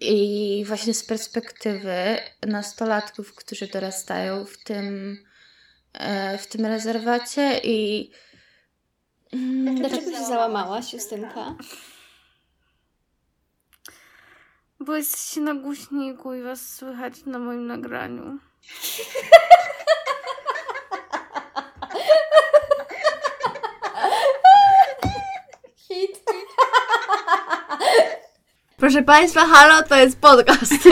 i właśnie z perspektywy nastolatków, którzy dorastają w tym, e, w tym rezerwacie i mm, Dlaczego się załamałaś, Justynka? Bo jesteście na głośniku i was słychać na moim nagraniu. Hit. Proszę Państwa, halo, to jest podcast.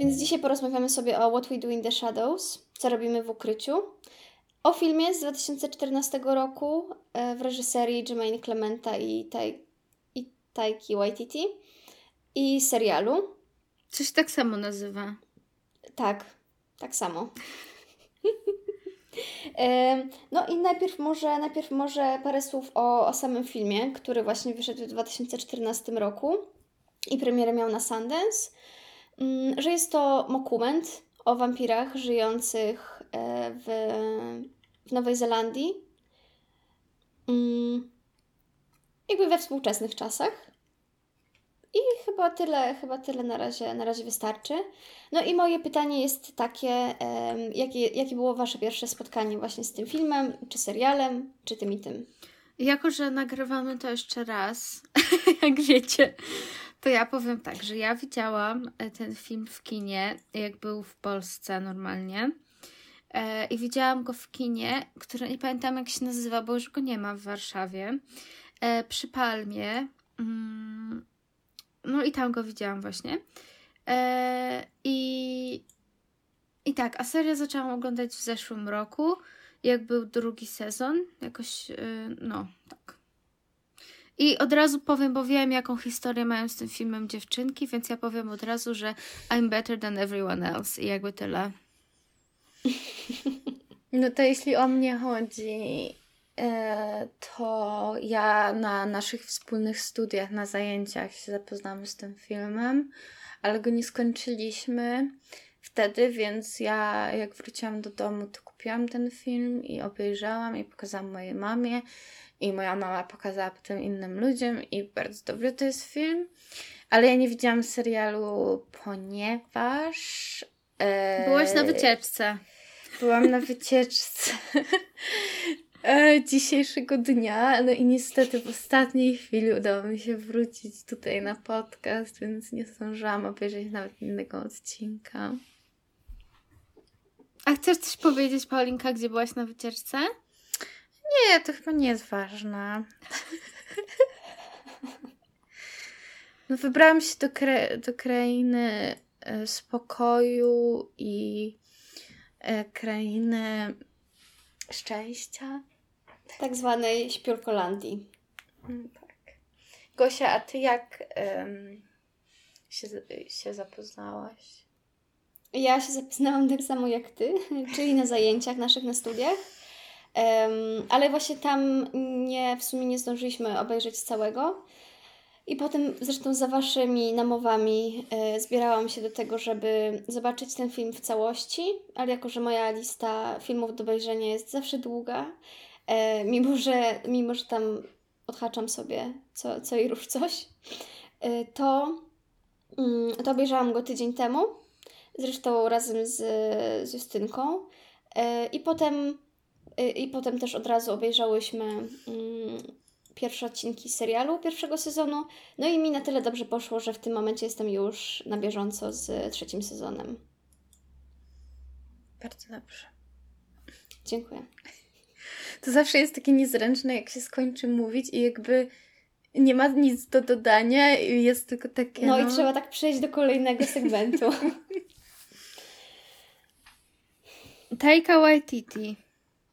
Więc dzisiaj porozmawiamy sobie o What We Do in the Shadows, co robimy w ukryciu. O filmie z 2014 roku e, w reżyserii Jermaine Clementa i, Taiki Waititi i serialu. Coś tak samo nazywa. Tak, tak samo. No i najpierw może, najpierw może parę słów o, o samym filmie, który właśnie wyszedł w 2014 roku i premierę miał na Sundance. Mm, że jest to mokument o wampirach żyjących e, w, w Nowej Zelandii. Mm, jakby we współczesnych czasach. I chyba tyle, chyba tyle na razie, na razie wystarczy. No i moje pytanie jest takie, jakie, jakie było Wasze pierwsze spotkanie właśnie z tym filmem, czy serialem, czy tym i tym? Jako, że nagrywamy to jeszcze raz, jak wiecie, to ja powiem tak, że ja widziałam e, ten film w kinie, jak był w Polsce normalnie. E, I widziałam go w kinie, które nie pamiętam jak się nazywa, bo już go nie ma w Warszawie. E, przy Palmie. Mm, no i tam go widziałam właśnie. I, I tak, a serię zaczęłam oglądać w zeszłym roku, jak był drugi sezon. Jakoś, no, tak. I od razu powiem, bo wiem, jaką historię mają z tym filmem dziewczynki, więc ja powiem od razu, że I'm better than everyone else i jakby tyle. No to jeśli o mnie chodzi, to ja na naszych wspólnych studiach, na zajęciach się zapoznałam z tym filmem, ale go nie skończyliśmy wtedy, więc ja jak wróciłam do domu, to kupiłam ten film i obejrzałam i pokazałam mojej mamie. I moja mama pokazała potem innym ludziom i bardzo dobry to jest film. Ale ja nie widziałam serialu, ponieważ. E, Byłaś na wycieczce. Byłam na wycieczce e, dzisiejszego dnia. No i niestety w ostatniej chwili udało mi się wrócić tutaj na podcast, więc nie zdążyłam obejrzeć nawet innego odcinka. A chcesz coś powiedzieć, Paulinka, gdzie byłaś na wycieczce? Nie, to chyba nie jest ważne. No, wybrałam się do, kra do krainy e, spokoju i e, krainy szczęścia. Tak zwanej śpiórkolandii. Mm, tak. Gosia, a ty jak um, się, się zapoznałaś? Ja się zapoznałam tak samo jak ty, czyli na zajęciach naszych na studiach. Um, ale właśnie tam nie, w sumie nie zdążyliśmy obejrzeć całego. I potem zresztą za waszymi namowami e, zbierałam się do tego, żeby zobaczyć ten film w całości, ale jako, że moja lista filmów do obejrzenia jest zawsze długa, e, mimo, że, mimo, że tam odhaczam sobie co, co i rusz coś, e, to, mm, to obejrzałam go tydzień temu, zresztą razem z, z Justynką. E, I potem Y, I potem też od razu obejrzałyśmy mm, pierwsze odcinki serialu pierwszego sezonu. No i mi na tyle dobrze poszło, że w tym momencie jestem już na bieżąco z trzecim sezonem. Bardzo dobrze. Dziękuję. To zawsze jest takie niezręczne, jak się skończy mówić i jakby nie ma nic do dodania i jest tylko takie. No, no... i trzeba tak przejść do kolejnego segmentu. Taika Waititi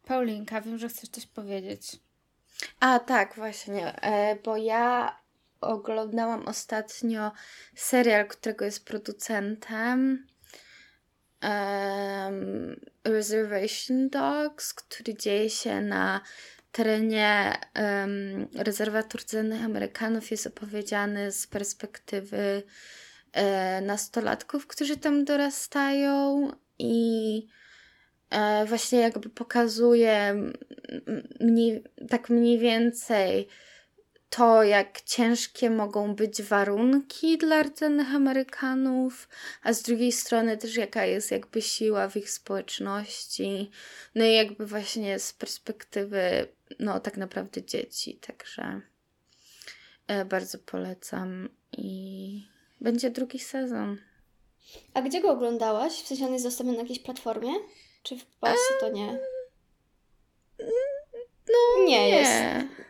Paulinka, wiem, że chcesz coś powiedzieć. A tak, właśnie, e, bo ja oglądałam ostatnio serial, którego jest producentem. Um, Reservation Dogs, który dzieje się na terenie um, rezerwatu rdzennych Amerykanów, jest opowiedziany z perspektywy e, nastolatków, którzy tam dorastają i e, właśnie jakby pokazuje mniej, tak mniej więcej to, jak ciężkie mogą być warunki dla rdzennych Amerykanów, a z drugiej strony też jaka jest jakby siła w ich społeczności, no i jakby właśnie z perspektywy, no tak naprawdę dzieci, także e, bardzo polecam i będzie drugi sezon. A gdzie go oglądałaś? W sensie on jest dostępny na jakiejś platformie? Czy w Polsce to nie? No Nie jest.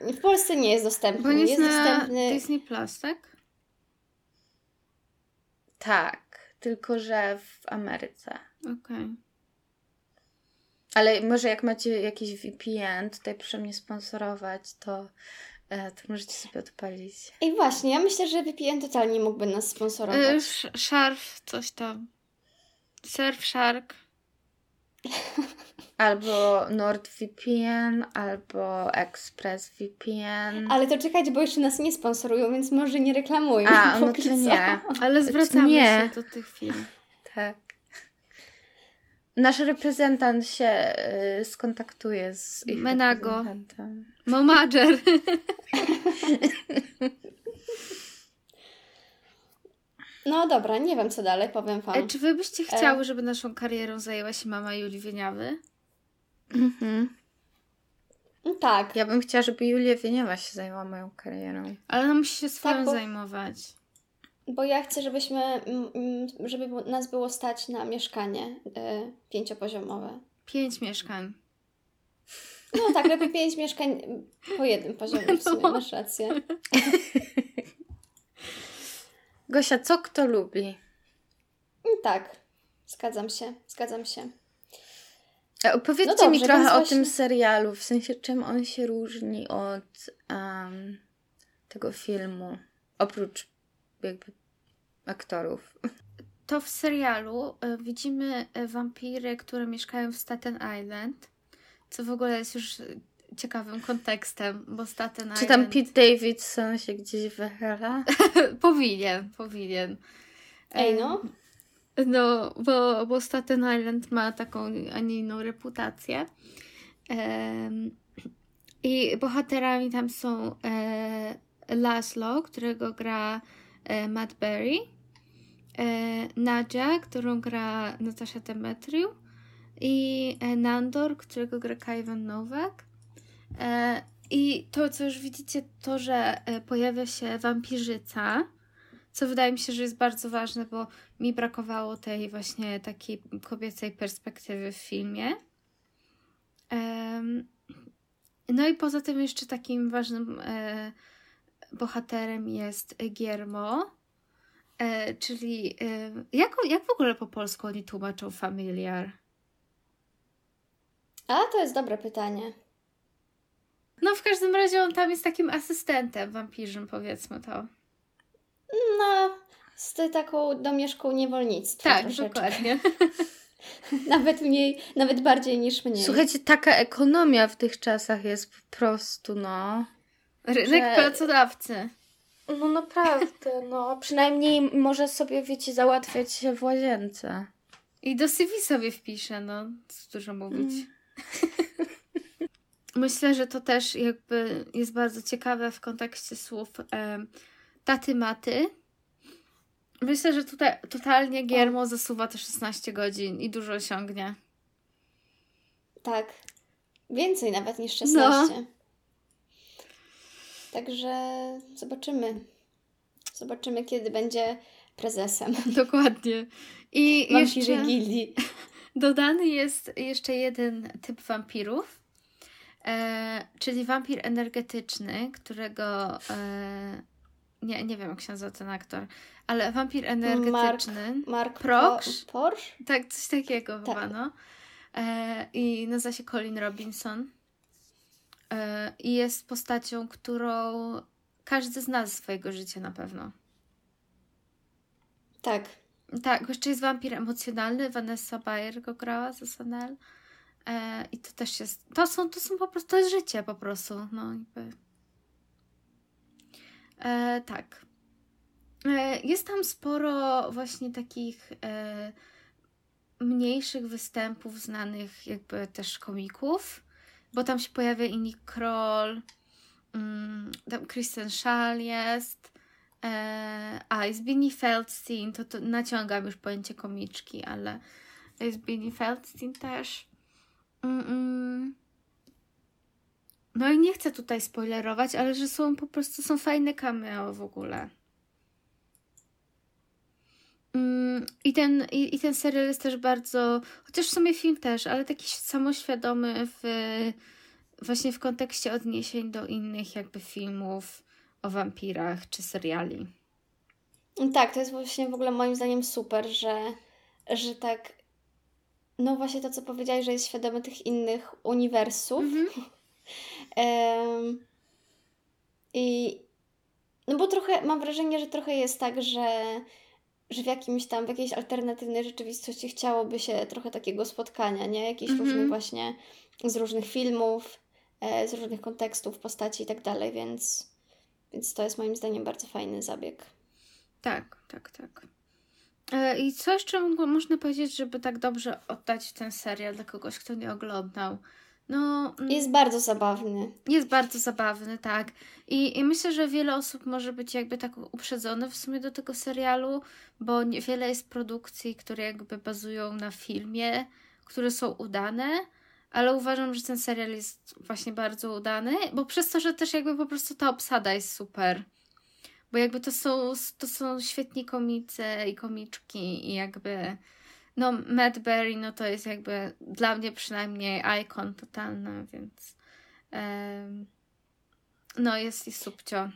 W Polsce nie jest dostępny. Bo jest, jest na dostępny. Disney Plus, tak? Tak, tylko że w Ameryce. Okej. Ale może jak macie jakiś VPN, tutaj proszę mnie sponsorować, to, e, to możecie sobie odpalić. I właśnie, ja myślę, że VPN totalnie mógłby nas sponsorować. Y, sz- Szarf, coś tam. Surfshark. Albo NordVPN, albo ExpressVPN. Ale to czekajcie, bo jeszcze nas nie sponsorują, więc może nie reklamują. A, no to co. nie. Ale zwracamy Nie. się do tych firm. Tak. Nasz reprezentant się y, skontaktuje z ich Menago. reprezentantem. Momadger. No dobra, nie wiem co dalej, powiem wam. E, Czy wy byście chciały, żeby naszą karierą zajęła się mama Julii Wieniawy? Mhm. No tak. Ja bym chciała, żeby Julia Wieniawa się zajęła moją karierą. Ale ona musi się swoją Tak, bo- zajmować. Bo ja chcę, żebyśmy, mm, mm, żeby nas było stać na mieszkanie y, pięciopoziomowe. Pięć mieszkań. No tak, lepiej pięć mieszkań y, po jednym poziomie, w sumie, masz rację. Gosia, co kto lubi? Mm, Tak, zgadzam się, zgadzam się. E, Opowiedzcie No dobrze, mi trochę więc o właśnie- tym serialu, w sensie czym on się różni od em, tego filmu, oprócz jakby aktorów. To w serialu e, widzimy e, wampiry, które mieszkają w Staten Island, co w ogóle jest już ciekawym kontekstem, bo Staten Czy tam Island... Pete Davidson się gdzieś wychyla? powinien, powinien. Ej, no. No, bo, bo Staten Island ma taką, a nie inną reputację. Em, I bohaterami tam są e, Laszlo, którego gra e, Matt Berry, e, Nadia, którą gra Natasza Demetriou i e, Nandor, którego gra Kajwan Nowak. E, I to, co już widzicie, to, że e, pojawia się wampirzyca, co wydaje mi się, że jest bardzo ważne, bo mi brakowało tej właśnie takiej kobiecej perspektywy w filmie. No i poza tym jeszcze takim ważnym e, bohaterem jest Giermo, e, czyli e, jak, jak w ogóle po polsku oni tłumaczą familiar? A, to jest dobre pytanie. No w każdym razie on tam jest takim asystentem wampirzym, powiedzmy to. No, z taką domieszką niewolnictwa Tak, troszeczkę. dokładnie. Nawet mniej, nawet bardziej niż mniej. Słuchajcie, taka ekonomia w tych czasach jest po prostu, no. Rynek Że- pracodawcy. No naprawdę, no. Przynajmniej może sobie, wiecie, załatwiać się w łazience. I do CV sobie wpiszę, no, co dużo mówić. Myślę, że to też jakby jest bardzo ciekawe w kontekście słów taty maty. Myślę, że tutaj totalnie Giermo zasuwa te 16 godzin i dużo osiągnie. Tak. Więcej nawet No. niż 16. Także zobaczymy. Zobaczymy, kiedy będzie prezesem. Dokładnie. I jeszcze gildii. dodany jest jeszcze jeden typ wampirów, e, czyli wampir energetyczny, którego e, nie, nie wiem jak się nazywa ten aktor, ale wampir energetyczny. Mark? Po- Porsche? Tak, coś takiego Tak. chyba, no. E, I nazywa się Colin Robinson. E, I jest postacią, którą każdy z nas z swojego życia na pewno. Tak. Tak, jeszcze jest wampir emocjonalny. Vanessa Bayer go grała z SNL. E, I to też jest. To są, to są po prostu. To jest życie po prostu. No, jakby. E, tak. E, Jest tam sporo właśnie takich e, mniejszych występów znanych jakby też komików, bo tam się pojawia i Nick Kroll, mm, tam Kristen Schaal jest, e, a jest Beanie Feldstein, to, to naciągam już pojęcie komiczki, ale jest Beanie Feldstein też. Mm, mm. No i nie chcę tutaj spoilerować, ale że są po prostu są fajne cameo w ogóle. Mm, I ten, i, I ten serial jest też bardzo, chociaż w sumie film też, ale taki samoświadomy w, właśnie w kontekście odniesień do innych jakby filmów o wampirach czy seriali. Tak, to jest właśnie w ogóle moim zdaniem super, że, że tak. No właśnie to, co powiedziałeś, że jest świadomy tych innych uniwersów. Em, I no bo trochę mam wrażenie, że trochę jest tak, że, że w jakimś tam, w jakiejś alternatywnej rzeczywistości chciałoby się trochę takiego spotkania, nie? Jakichś Mhm. różnych właśnie z różnych filmów, e, z różnych kontekstów, postaci i tak dalej, więc, więc to jest moim zdaniem bardzo fajny zabieg. Tak, tak, tak. E, I co jeszcze mo- można powiedzieć, żeby tak dobrze oddać ten serial dla kogoś, kto nie oglądał? No, mm, Jest bardzo zabawny. Jest bardzo zabawny, tak. I, I myślę, że wiele osób może być jakby tak uprzedzone w sumie do tego serialu, bo niewiele jest produkcji, które jakby bazują na filmie, które są udane, ale uważam, że ten serial jest właśnie bardzo udany, bo przez to, że też jakby po prostu ta obsada jest super. Bo jakby to są, to są świetni komicy i komiczki i jakby no Matt Berry no to jest jakby dla mnie przynajmniej ikon totalny, więc em, no jest i subcio.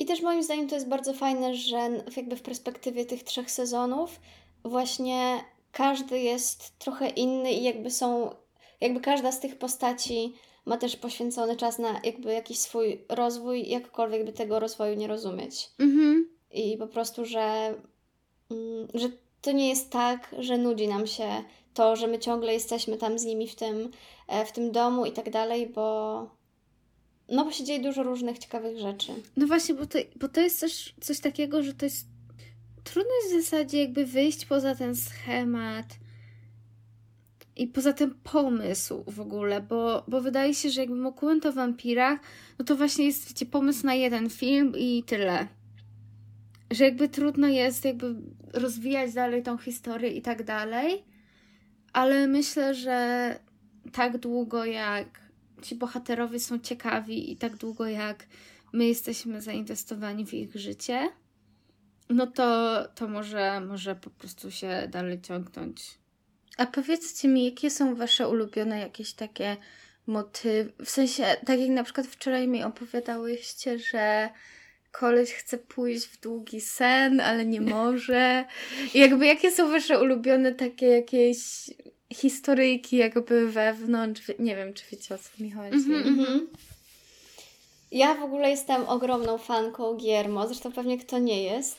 I też moim zdaniem to jest bardzo fajne, że jakby w perspektywie tych trzech sezonów właśnie każdy jest trochę inny i jakby są, jakby każda z tych postaci ma też poświęcony czas na jakby jakiś swój rozwój, jakkolwiek by tego rozwoju nie rozumieć. Mhm. I po prostu, że, mm, że to nie jest tak, że nudzi nam się to, że my ciągle jesteśmy tam z nimi w tym, e, w tym domu i tak dalej, bo no bo się dzieje dużo różnych ciekawych rzeczy. No właśnie, bo to, bo to jest coś, coś takiego, że to jest trudno jest w zasadzie jakby wyjść poza ten schemat i poza ten pomysł w ogóle, bo, bo wydaje się, że jakby dokument o wampirach, no to właśnie jest, wiecie, pomysł na jeden film i tyle. Że jakby trudno jest jakby rozwijać dalej tą historię i tak dalej, ale myślę, że tak długo jak ci bohaterowie są ciekawi i tak długo jak my jesteśmy zainwestowani w ich życie, no to, to może, może po prostu się dalej ciągnąć. A powiedzcie mi, jakie są wasze ulubione jakieś takie motywy? W sensie, tak jak na przykład wczoraj mi opowiadałyście, że koleś chce pójść w długi sen, ale nie może. I jakby jakie są wasze ulubione takie jakieś historyjki jakby wewnątrz? Nie wiem, czy wiecie o co mi chodzi. Mhm. Mhm. Ja w ogóle jestem ogromną fanką Guillermo, zresztą pewnie kto nie jest.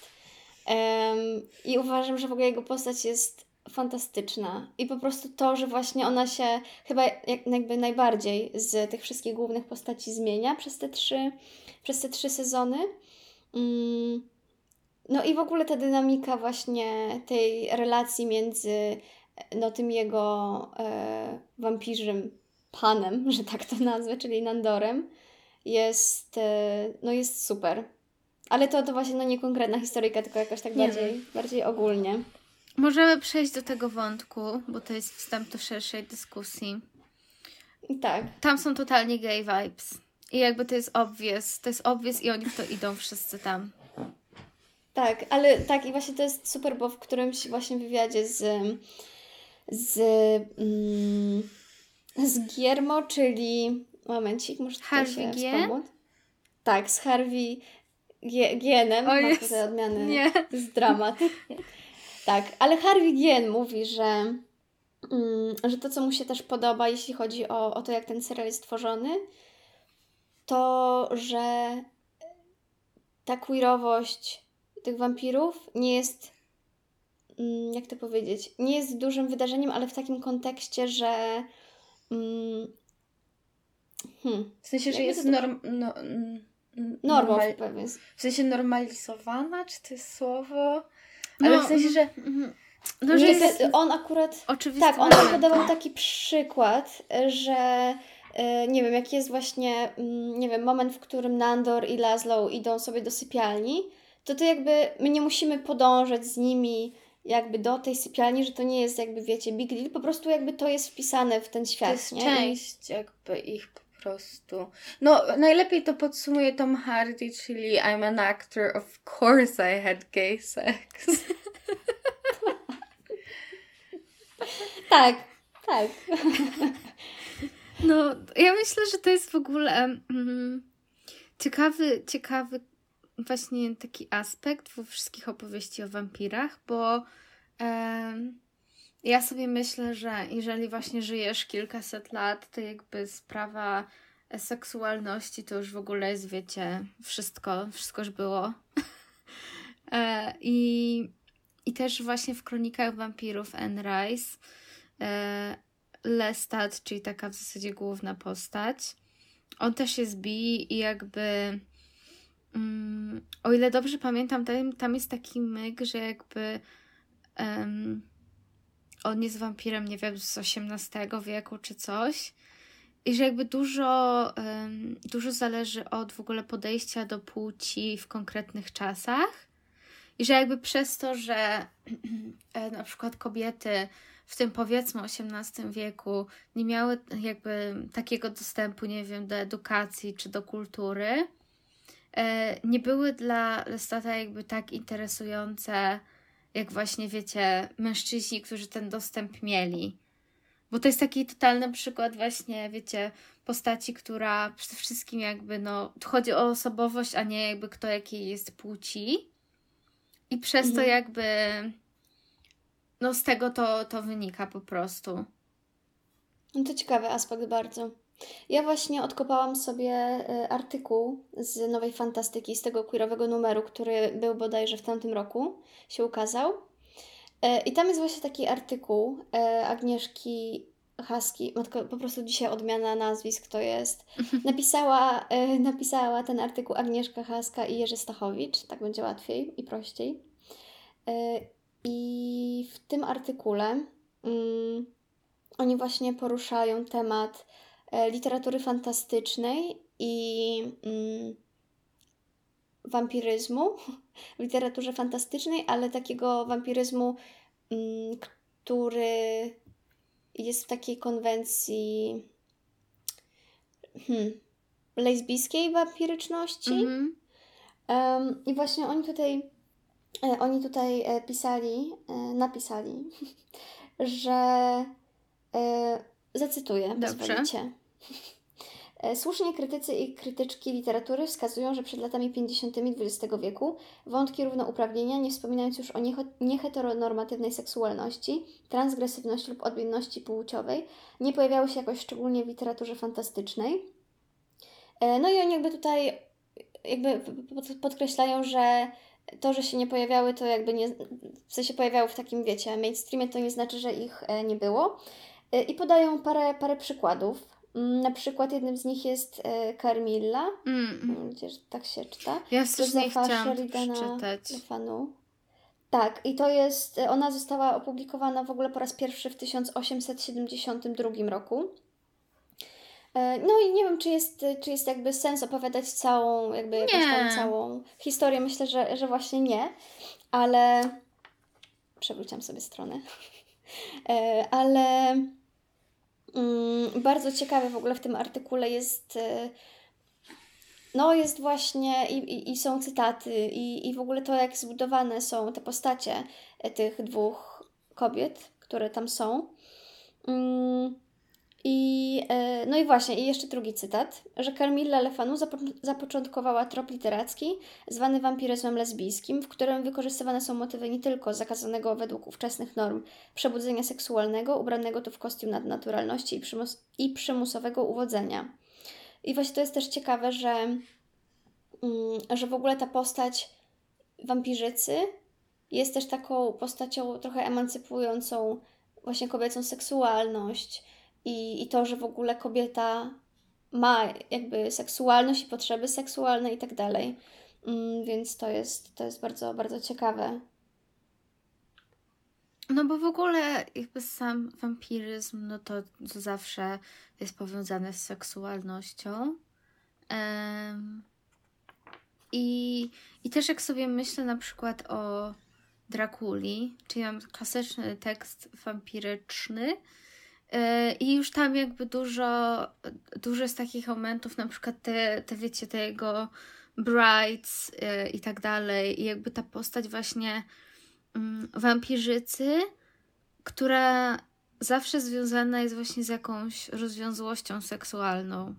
Em, I uważam, że w ogóle jego postać jest fantastyczna. I po prostu to, że właśnie ona się chyba jak, jakby najbardziej z tych wszystkich głównych postaci zmienia przez te trzy, przez te trzy sezony. Mm. No i w ogóle ta dynamika właśnie tej relacji między no, tym jego e, wampirzym panem, że tak to nazwę, czyli Nandorem, jest, e, no jest super. Ale to, to właśnie no nie konkretna historyjka, tylko jakoś tak Nie bardziej, bardziej ogólnie. Możemy przejść do tego wątku, bo to jest wstęp do szerszej dyskusji. Tak. Tam są totalnie gay vibes. I jakby to jest obvious. To jest obvious i oni w to idą wszyscy tam. Tak, ale tak i właśnie to jest super, bo w którymś właśnie wywiadzie z z, mm, z Giermo, czyli momencik, muszę tutaj Harvey się wspomóc. Tak, z Harvey Gienem. O tutaj odmiany. nie. To jest dramat. tak, ale Harvey Gien mówi, że, mm, że to, co mu się też podoba, jeśli chodzi o, o to, jak ten serial jest tworzony, to, że ta queerowość tych wampirów nie jest, mm, jak to powiedzieć, nie jest dużym wydarzeniem, ale w takim kontekście, że mm, hmm, W sensie, że jest to- norm, no, Normą normal- W sensie normalizowana, czy to jest słowo? Ale No, w sensie, że Mhm. No, że jest on akurat oczywisty Tak, on moment. podawał taki przykład, że e, nie wiem, jaki jest właśnie, mm, nie wiem, moment, w którym Nandor i Laszlo idą sobie do sypialni, to to jakby my nie musimy podążać z nimi jakby do tej sypialni, że to nie jest jakby, wiecie, big deal, po prostu jakby to jest wpisane w ten to świat, jest nie? Część jakby ich prostu. No, najlepiej to podsumuje Tom Hardy, czyli I'm an actor, of course I had gay sex. Tak, tak. No, ja myślę, że to jest w ogóle mm, ciekawy, ciekawy właśnie taki aspekt we wszystkich opowieści o wampirach, bo em, ja sobie myślę, że jeżeli właśnie żyjesz kilkaset lat, to jakby sprawa seksualności to już w ogóle jest, wiecie, wszystko, wszystko już było. e, i, I też właśnie w Kronikach Wampirów Anne Rice e, Lestat, czyli taka w zasadzie główna postać. On też jest bi i jakby mm, o ile dobrze pamiętam, tam, tam jest taki myk, że jakby em, on jest wampirem, nie wiem, z XVIII wieku czy coś. I że jakby dużo, em, dużo zależy od w ogóle podejścia do płci w konkretnych czasach. I że jakby przez to, że e, na przykład kobiety w tym powiedzmy XVIII wieku nie miały jakby takiego dostępu, nie wiem, do edukacji czy do kultury, e, nie były dla Lestata jakby tak interesujące, jak właśnie, wiecie, mężczyźni, którzy ten dostęp mieli. Bo to jest taki totalny przykład właśnie, wiecie, postaci, która przede wszystkim jakby, no, chodzi o osobowość, a nie jakby kto jakiej jest płci. I przez to Mhm. jakby, no z tego to, to wynika po prostu. No to ciekawy aspekt bardzo. Ja właśnie odkopałam sobie e, artykuł z Nowej Fantastyki, z tego queerowego numeru, który był bodajże w tamtym roku, się ukazał. E, I tam jest właśnie taki artykuł e, Agnieszki Haski, matko, po prostu dzisiaj odmiana nazwisk to jest. Napisała, napisała ten artykuł Agnieszka Haska i Jerzy Stachowicz, tak będzie łatwiej i prościej. I w tym artykule mm, oni właśnie poruszają temat literatury fantastycznej i mm, wampiryzmu w literaturze fantastycznej, ale takiego wampiryzmu, mm, który jest w takiej konwencji hmm, lesbijskiej wampiryczności. Mhm. Em, I właśnie oni tutaj, e, oni tutaj e, pisali, e, napisali, że e, zacytuję, Dobrze. pozwolicie. E, Słusznie krytycy i krytyczki literatury wskazują, że przed latami 50. XX wieku wątki równouprawnienia, nie wspominając już o nieheteronormatywnej seksualności, transgresywności lub odmienności płciowej, nie pojawiały się jakoś szczególnie w literaturze fantastycznej. E, No i oni jakby tutaj jakby pod- podkreślają, że to, że się nie pojawiały, to jakby nie, w sensie pojawiały w takim, wiecie, mainstreamie, to nie znaczy, że ich e, nie było. I podają parę, parę przykładów. Mm, Na przykład jednym z nich jest e, Carmilla, Mm. mm, gdzież tak się czyta. Ja strasznie chciałam przeczytać. Lefanu. Tak, i to jest, ona została opublikowana w ogóle po raz pierwszy w 1872 roku. E, No i nie wiem, czy jest, czy jest jakby sens opowiadać całą, jakby jakąś całą historię. Myślę, że, że właśnie nie, ale przewróciłam sobie stronę. E, Ale mm, bardzo ciekawe w ogóle w tym artykule jest e, no jest właśnie i, i, i są cytaty i, i w ogóle to, jak zbudowane są te postacie e, tych dwóch kobiet, które tam są. Mm, I, e, no i właśnie, i jeszcze drugi cytat, że Carmilla Lefanu zapo- zapoczątkowała trop literacki zwany wampiryzmem lesbijskim, w którym wykorzystywane są motywy nie tylko zakazanego według ówczesnych norm przebudzenia seksualnego, ubranego tu w kostium nadnaturalności i, przymus- i przymusowego uwodzenia. I właśnie to jest też ciekawe, że, mm, że w ogóle ta postać wampirzycy jest też taką postacią trochę emancypującą właśnie kobiecą seksualność i, i to, że w ogóle kobieta ma jakby seksualność i potrzeby seksualne i tak dalej. Mm, Więc to jest, to jest bardzo, bardzo ciekawe. No bo w ogóle jakby sam wampiryzm, no to, zawsze jest powiązane z seksualnością. Em, i, I też jak sobie myślę na przykład o Drakuli, czyli mam klasyczny tekst wampiryczny i już tam jakby dużo, dużo jest takich momentów, na przykład te, te wiecie, te jego brides e, i tak dalej i jakby ta postać właśnie mm, wampirzycy, która zawsze związana jest właśnie z jakąś rozwiązłością seksualną.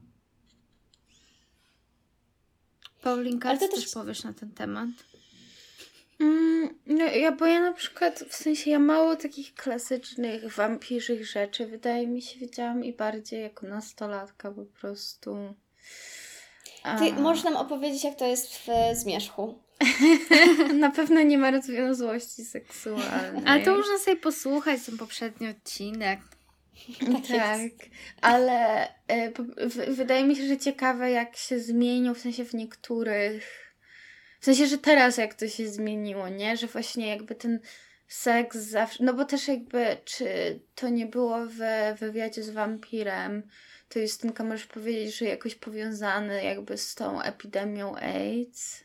Paulinka, co też też- powiesz na ten temat? Mm, no ja, bo ja na przykład, w sensie ja mało takich klasycznych wampirzych rzeczy, wydaje mi się, widziałam i bardziej jako nastolatka po prostu. A, Ty możesz nam opowiedzieć, jak to jest w Zmierzchu. Na pewno nie ma rozwiązłości seksualnej. Ale to można sobie posłuchać, ten poprzedni odcinek. Tak Tak, jest. ale e, w- wydaje mi się, że ciekawe jak się zmienił, w sensie w niektórych, sensie, że teraz jak to się zmieniło, nie? Że właśnie jakby ten seks zawsze, no bo też jakby, czy to nie było w wywiadzie z wampirem, to Justynka możesz powiedzieć, że jakoś powiązany jakby z tą epidemią AIDS.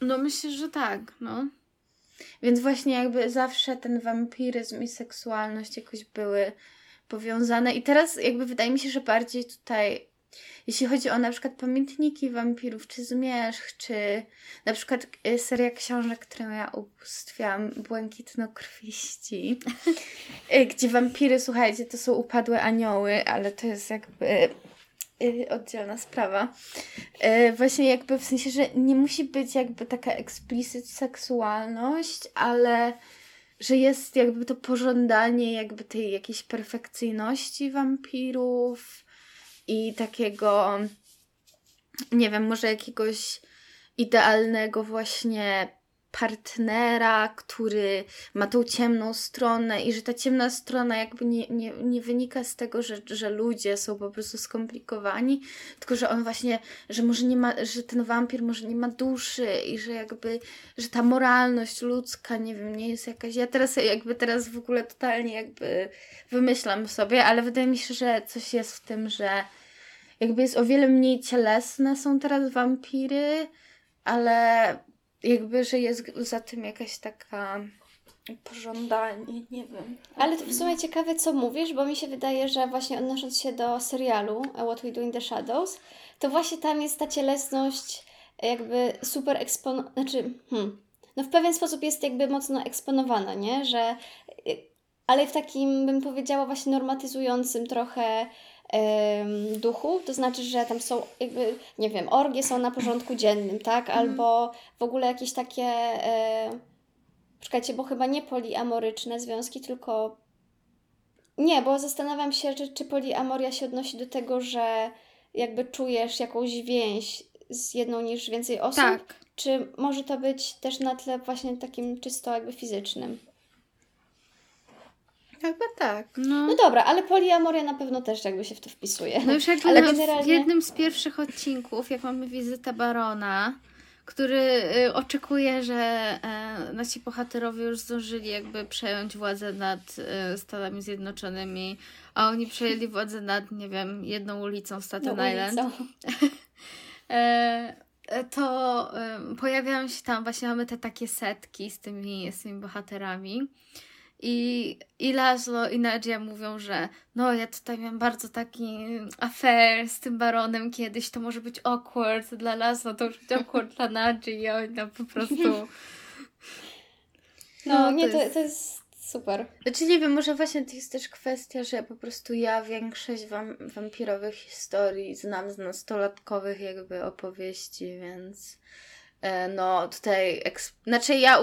No myślę, że tak, no. Więc właśnie jakby zawsze ten wampiryzm i seksualność jakoś były powiązane. I teraz jakby wydaje mi się, że bardziej tutaj, jeśli chodzi o na przykład pamiętniki wampirów, czy zmierzch, czy na przykład y, seria książek, którą ja ubóstwiam, Błękitnokrwiści, y, gdzie wampiry, słuchajcie, to są upadłe anioły, ale to jest jakby y, oddzielna sprawa. E, właśnie jakby w sensie, że nie musi być jakby taka explicit seksualność, ale że jest jakby to pożądanie jakby tej jakiejś perfekcyjności wampirów i takiego nie wiem, może jakiegoś idealnego właśnie partnera, który ma tą ciemną stronę i że ta ciemna strona jakby nie, nie, nie wynika z tego, że, że ludzie są po prostu skomplikowani, tylko że on właśnie, że może nie ma, że ten wampir może nie ma duszy i że jakby, że ta moralność ludzka, nie wiem, nie jest jakaś, ja teraz jakby teraz w ogóle totalnie jakby wymyślam sobie, ale wydaje mi się, że coś jest w tym, że jakby jest o wiele mniej cielesne są teraz wampiry, ale jakby, że jest za tym jakaś taka pożądanie, nie wiem. Ale to w sumie ciekawe, co mówisz, bo mi się wydaje, że właśnie odnosząc się do serialu What We Do in the Shadows, to właśnie tam jest ta cielesność jakby super eksponowana, znaczy, hmm, no w pewien sposób jest jakby mocno eksponowana, nie? Że, y, ale w takim, bym powiedziała, właśnie normatyzującym trochę em, duchu, to znaczy, że tam są jakby, nie wiem, orgie są na porządku dziennym, tak? Albo w ogóle jakieś takie... E, Czekajcie, bo chyba nie poliamoryczne związki, tylko. Nie, bo zastanawiam się, czy, czy poliamoria się odnosi do tego, że jakby czujesz jakąś więź z jedną niż więcej osób, Tak. czy może to być też na tle właśnie takim czysto jakby fizycznym. Chyba tak. No, No dobra, ale poliamoria na pewno też jakby się w to wpisuje. no już jakby ale na- w generalnie- jednym z pierwszych odcinków, jak mamy wizytę Barona, który y, oczekuje, że e, nasi bohaterowie już zdążyli jakby przejąć władzę nad e, Stanami Zjednoczonymi, a oni przejęli władzę nad, nie wiem, jedną ulicą w Staten No, Island. ulicą. E, e, to e, pojawiają się tam, właśnie mamy te takie setki z tymi, z tymi bohaterami. I, I Laszlo i Nadia mówią, że no ja tutaj miałam bardzo taki affair z tym baronem kiedyś, to może być awkward dla Laszlo, to może być awkward dla Nadzi i oni tam po prostu... No, No, nie, to jest- to jest super. Znaczy nie wiem, może właśnie to jest też kwestia, że po prostu ja większość wam, wampirowych historii znam z nastolatkowych jakby opowieści, więc e, no tutaj, eks- znaczy ja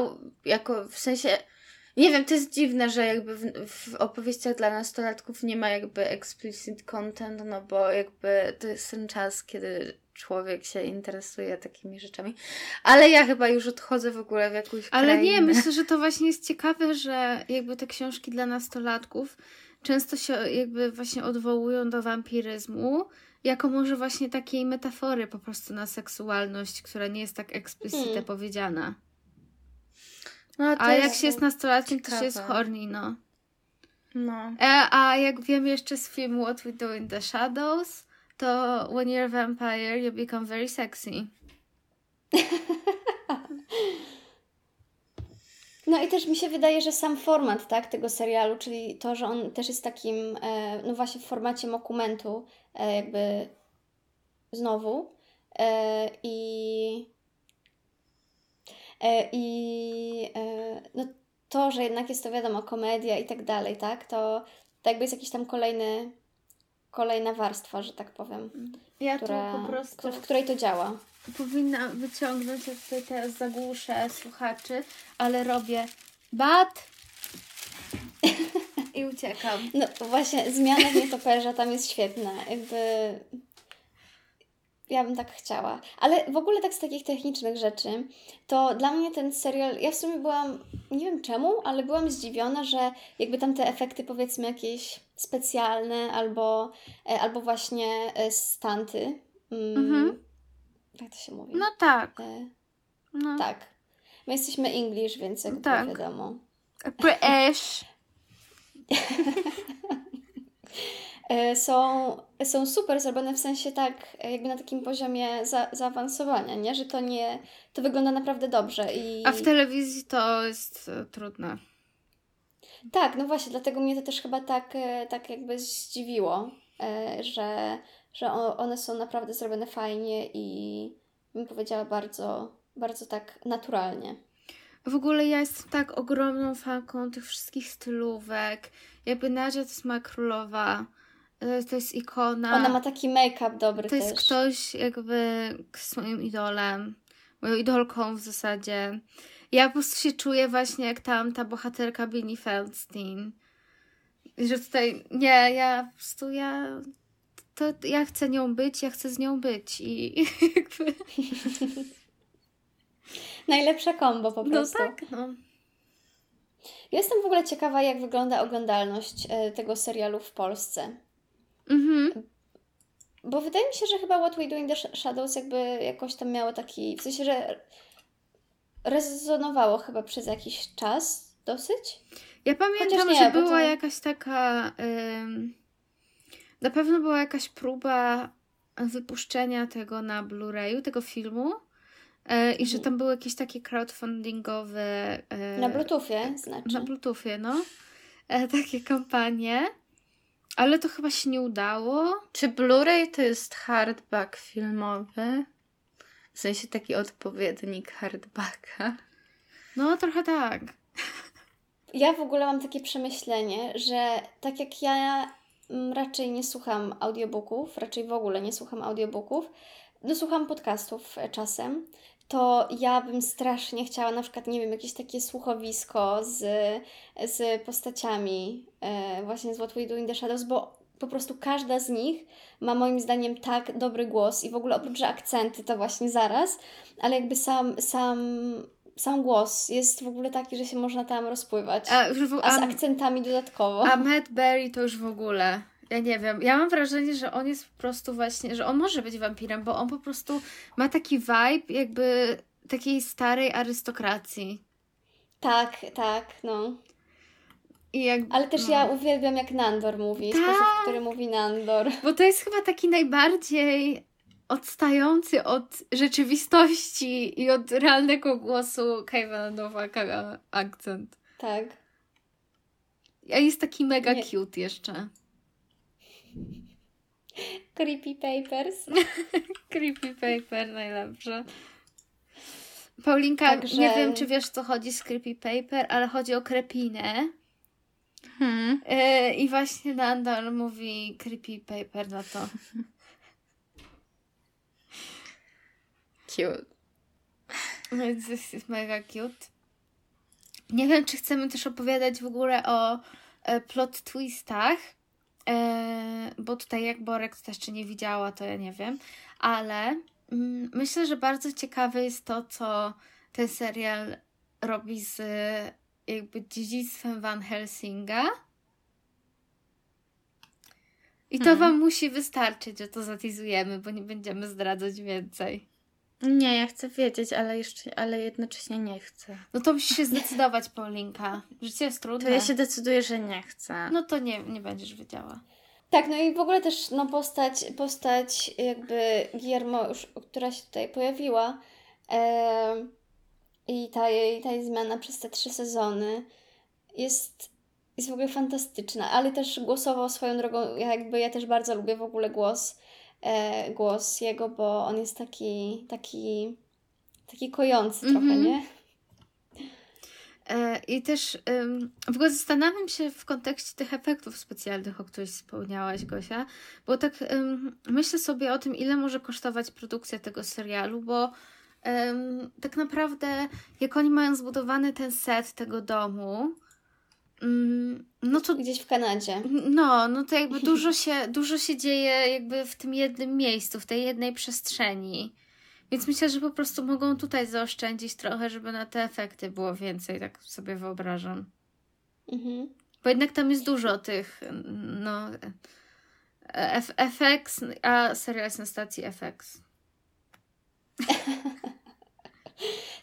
jako w sensie, nie wiem, to jest dziwne, że jakby w, w opowieściach dla nastolatków nie ma jakby explicit content, no bo jakby to jest ten czas, kiedy człowiek się interesuje takimi rzeczami, ale ja chyba już odchodzę w ogóle w jakąś Ale nie, krainę. myślę, że to właśnie jest ciekawe, że jakby te książki dla nastolatków często się jakby właśnie odwołują do wampiryzmu jako może właśnie takiej metafory po prostu na seksualność, która nie jest tak explicite Hmm. powiedziana. No, A jak się jest nastolatkiem, to się jest ciekawe. horny, no. No. E, a jak wiemy jeszcze z filmu What We Do in the Shadows, to when you're a vampire, you become very sexy. No i też mi się wydaje, że sam format tak, tego serialu, czyli to, że on też jest takim, e, no właśnie w formacie dokumentu, e, jakby znowu. E, I i e, no to, że jednak jest to wiadomo, komedia i tak dalej, tak, to, to jakby jest jakiś tam kolejny, kolejna warstwa, że tak powiem, Ja która, tu po prostu w której to działa. powinna wyciągnąć, ja tutaj teraz zagłuszę słuchaczy, ale robię bat i uciekam. No właśnie, zmiana w nietoperza tam jest świetna. Jakby ja bym tak chciała. Ale w ogóle tak z takich technicznych rzeczy, to dla mnie ten serial, ja w sumie byłam, nie wiem czemu, ale byłam zdziwiona, że jakby tam te efekty powiedzmy jakieś specjalne albo, e, albo właśnie e, stanty. Mm, Mhm. Jak to się mówi? No tak, E, no. tak. My jesteśmy English, więc jakby Tak. wiadomo. British. E, są, są super zrobione w sensie tak, e, jakby na takim poziomie za, zaawansowania, nie? Że to nie, to wygląda naprawdę dobrze i A w telewizji to jest e, trudne. tak, no właśnie, dlatego mnie to też chyba tak, tak jakby zdziwiło, że, że one są naprawdę zrobione fajnie i bym powiedziała bardzo, bardzo tak naturalnie. W ogóle ja jestem tak ogromną fanką tych wszystkich stylówek. Jakby Nadia to jest moja królowa. E, To jest ikona. Ona ma taki make-up dobry To też. jest ktoś jakby z moim idolem, moją idolką w zasadzie. Ja po prostu się czuję właśnie jak tam ta bohaterka Billy Feldstein. Że tutaj, nie, ja po prostu, ja, to ja chcę nią być, ja chcę z nią być i jakby, Najlepsza kombo po no prostu. tak, no. Jestem w ogóle ciekawa, jak wygląda oglądalność e, tego serialu w Polsce. Mhm. Bo wydaje mi się, że chyba What We Do in the Sh- Shadows jakby jakoś tam miało taki, w sensie, że rezonowało chyba przez jakiś czas dosyć. Ja pamiętam, nie, że była to- jakaś taka. ym, na pewno była jakaś próba wypuszczenia tego na Blu-rayu, tego filmu. e, I że Mhm. tam były jakieś takie crowdfundingowe. e, Na Bluetoothie znaczy. Na Bluetoothie, no. E, takie kampanie. Ale to chyba się nie udało. Czy Blu-ray to jest hardback filmowy? W sensie taki odpowiednik hardbacka. No, trochę tak. Ja w ogóle mam takie przemyślenie, że tak jak ja mm, raczej nie słucham audiobooków, raczej w ogóle nie słucham audiobooków, no słucham podcastów e, czasem, to ja bym strasznie chciała na przykład, nie wiem, jakieś takie słuchowisko z, z postaciami e, właśnie z What We Do in the Shadows, bo po prostu każda z nich ma moim zdaniem tak dobry głos i w ogóle oprócz, że akcenty to właśnie zaraz, ale jakby sam, sam, sam głos jest w ogóle taki, że się można tam rozpływać. A, w- A z a- akcentami dodatkowo. A Matt Berry to już w ogóle. Ja nie wiem. Ja mam wrażenie, że on jest po prostu właśnie, że on może być wampirem, bo on po prostu ma taki vibe jakby takiej starej arystokracji. Tak, tak, no. Ale też no. ja uwielbiam, jak Nandor mówi, Tak. sposób, w który mówi Nandor. Bo to jest chyba taki najbardziej odstający od rzeczywistości i od realnego głosu Kevina Nowaka akcent. Tak. A jest taki mega Nie. cute jeszcze. Creepy Papers. Creepy paper najlepsze. Paulinka, Także- nie wiem, czy wiesz, co chodzi z creepy paper, ale chodzi o krepinę. Hmm. E, I właśnie Nandor mówi creepy paper na to. Cute. Więc to jest mega cute. Nie wiem, czy chcemy też opowiadać w ogóle o e, plot twistach, bo tutaj jak Borek to jeszcze nie widziała, to ja nie wiem, ale mm, myślę, że bardzo ciekawe jest to, co ten serial robi z jakby dziedzictwem Van Helsinga. I to Hmm. wam musi wystarczyć, że to zatizujemy, bo nie będziemy zdradzać więcej. Nie, ja chcę wiedzieć, ale jeszcze, ale jednocześnie nie chcę. No to musisz się zdecydować, Paulinka. Życie jest To trudne. ja się decyduję, że nie chcę. No to nie, nie będziesz wiedziała. Tak, no i w ogóle też no, postać, postać jakby Guillermo, już, która się tutaj pojawiła em, i ta jej, ta jej zmiana przez te trzy sezony jest, jest w ogóle fantastyczna, ale też głosowo swoją drogą, ja jakby ja też bardzo lubię w ogóle głos, e, głos jego, bo on jest taki, taki, taki kojący trochę, Mhm. nie? E, I też ym, w ogóle zastanawiam się w kontekście tych efektów specjalnych, o których wspomniałaś, Gosia, bo tak ym, myślę sobie o tym, ile może kosztować produkcja tego serialu, bo ym, tak naprawdę jak oni mają zbudowany ten set tego domu, no to Gdzieś w Kanadzie. no, no to jakby dużo się, dużo się dzieje jakby w tym jednym miejscu, w tej jednej przestrzeni. Więc myślę, że po prostu mogą tutaj zaoszczędzić trochę, żeby na te efekty było więcej, tak sobie wyobrażam. Mhm. Bo jednak tam jest dużo tych, no, F- FX, a serial jest na stacji FX.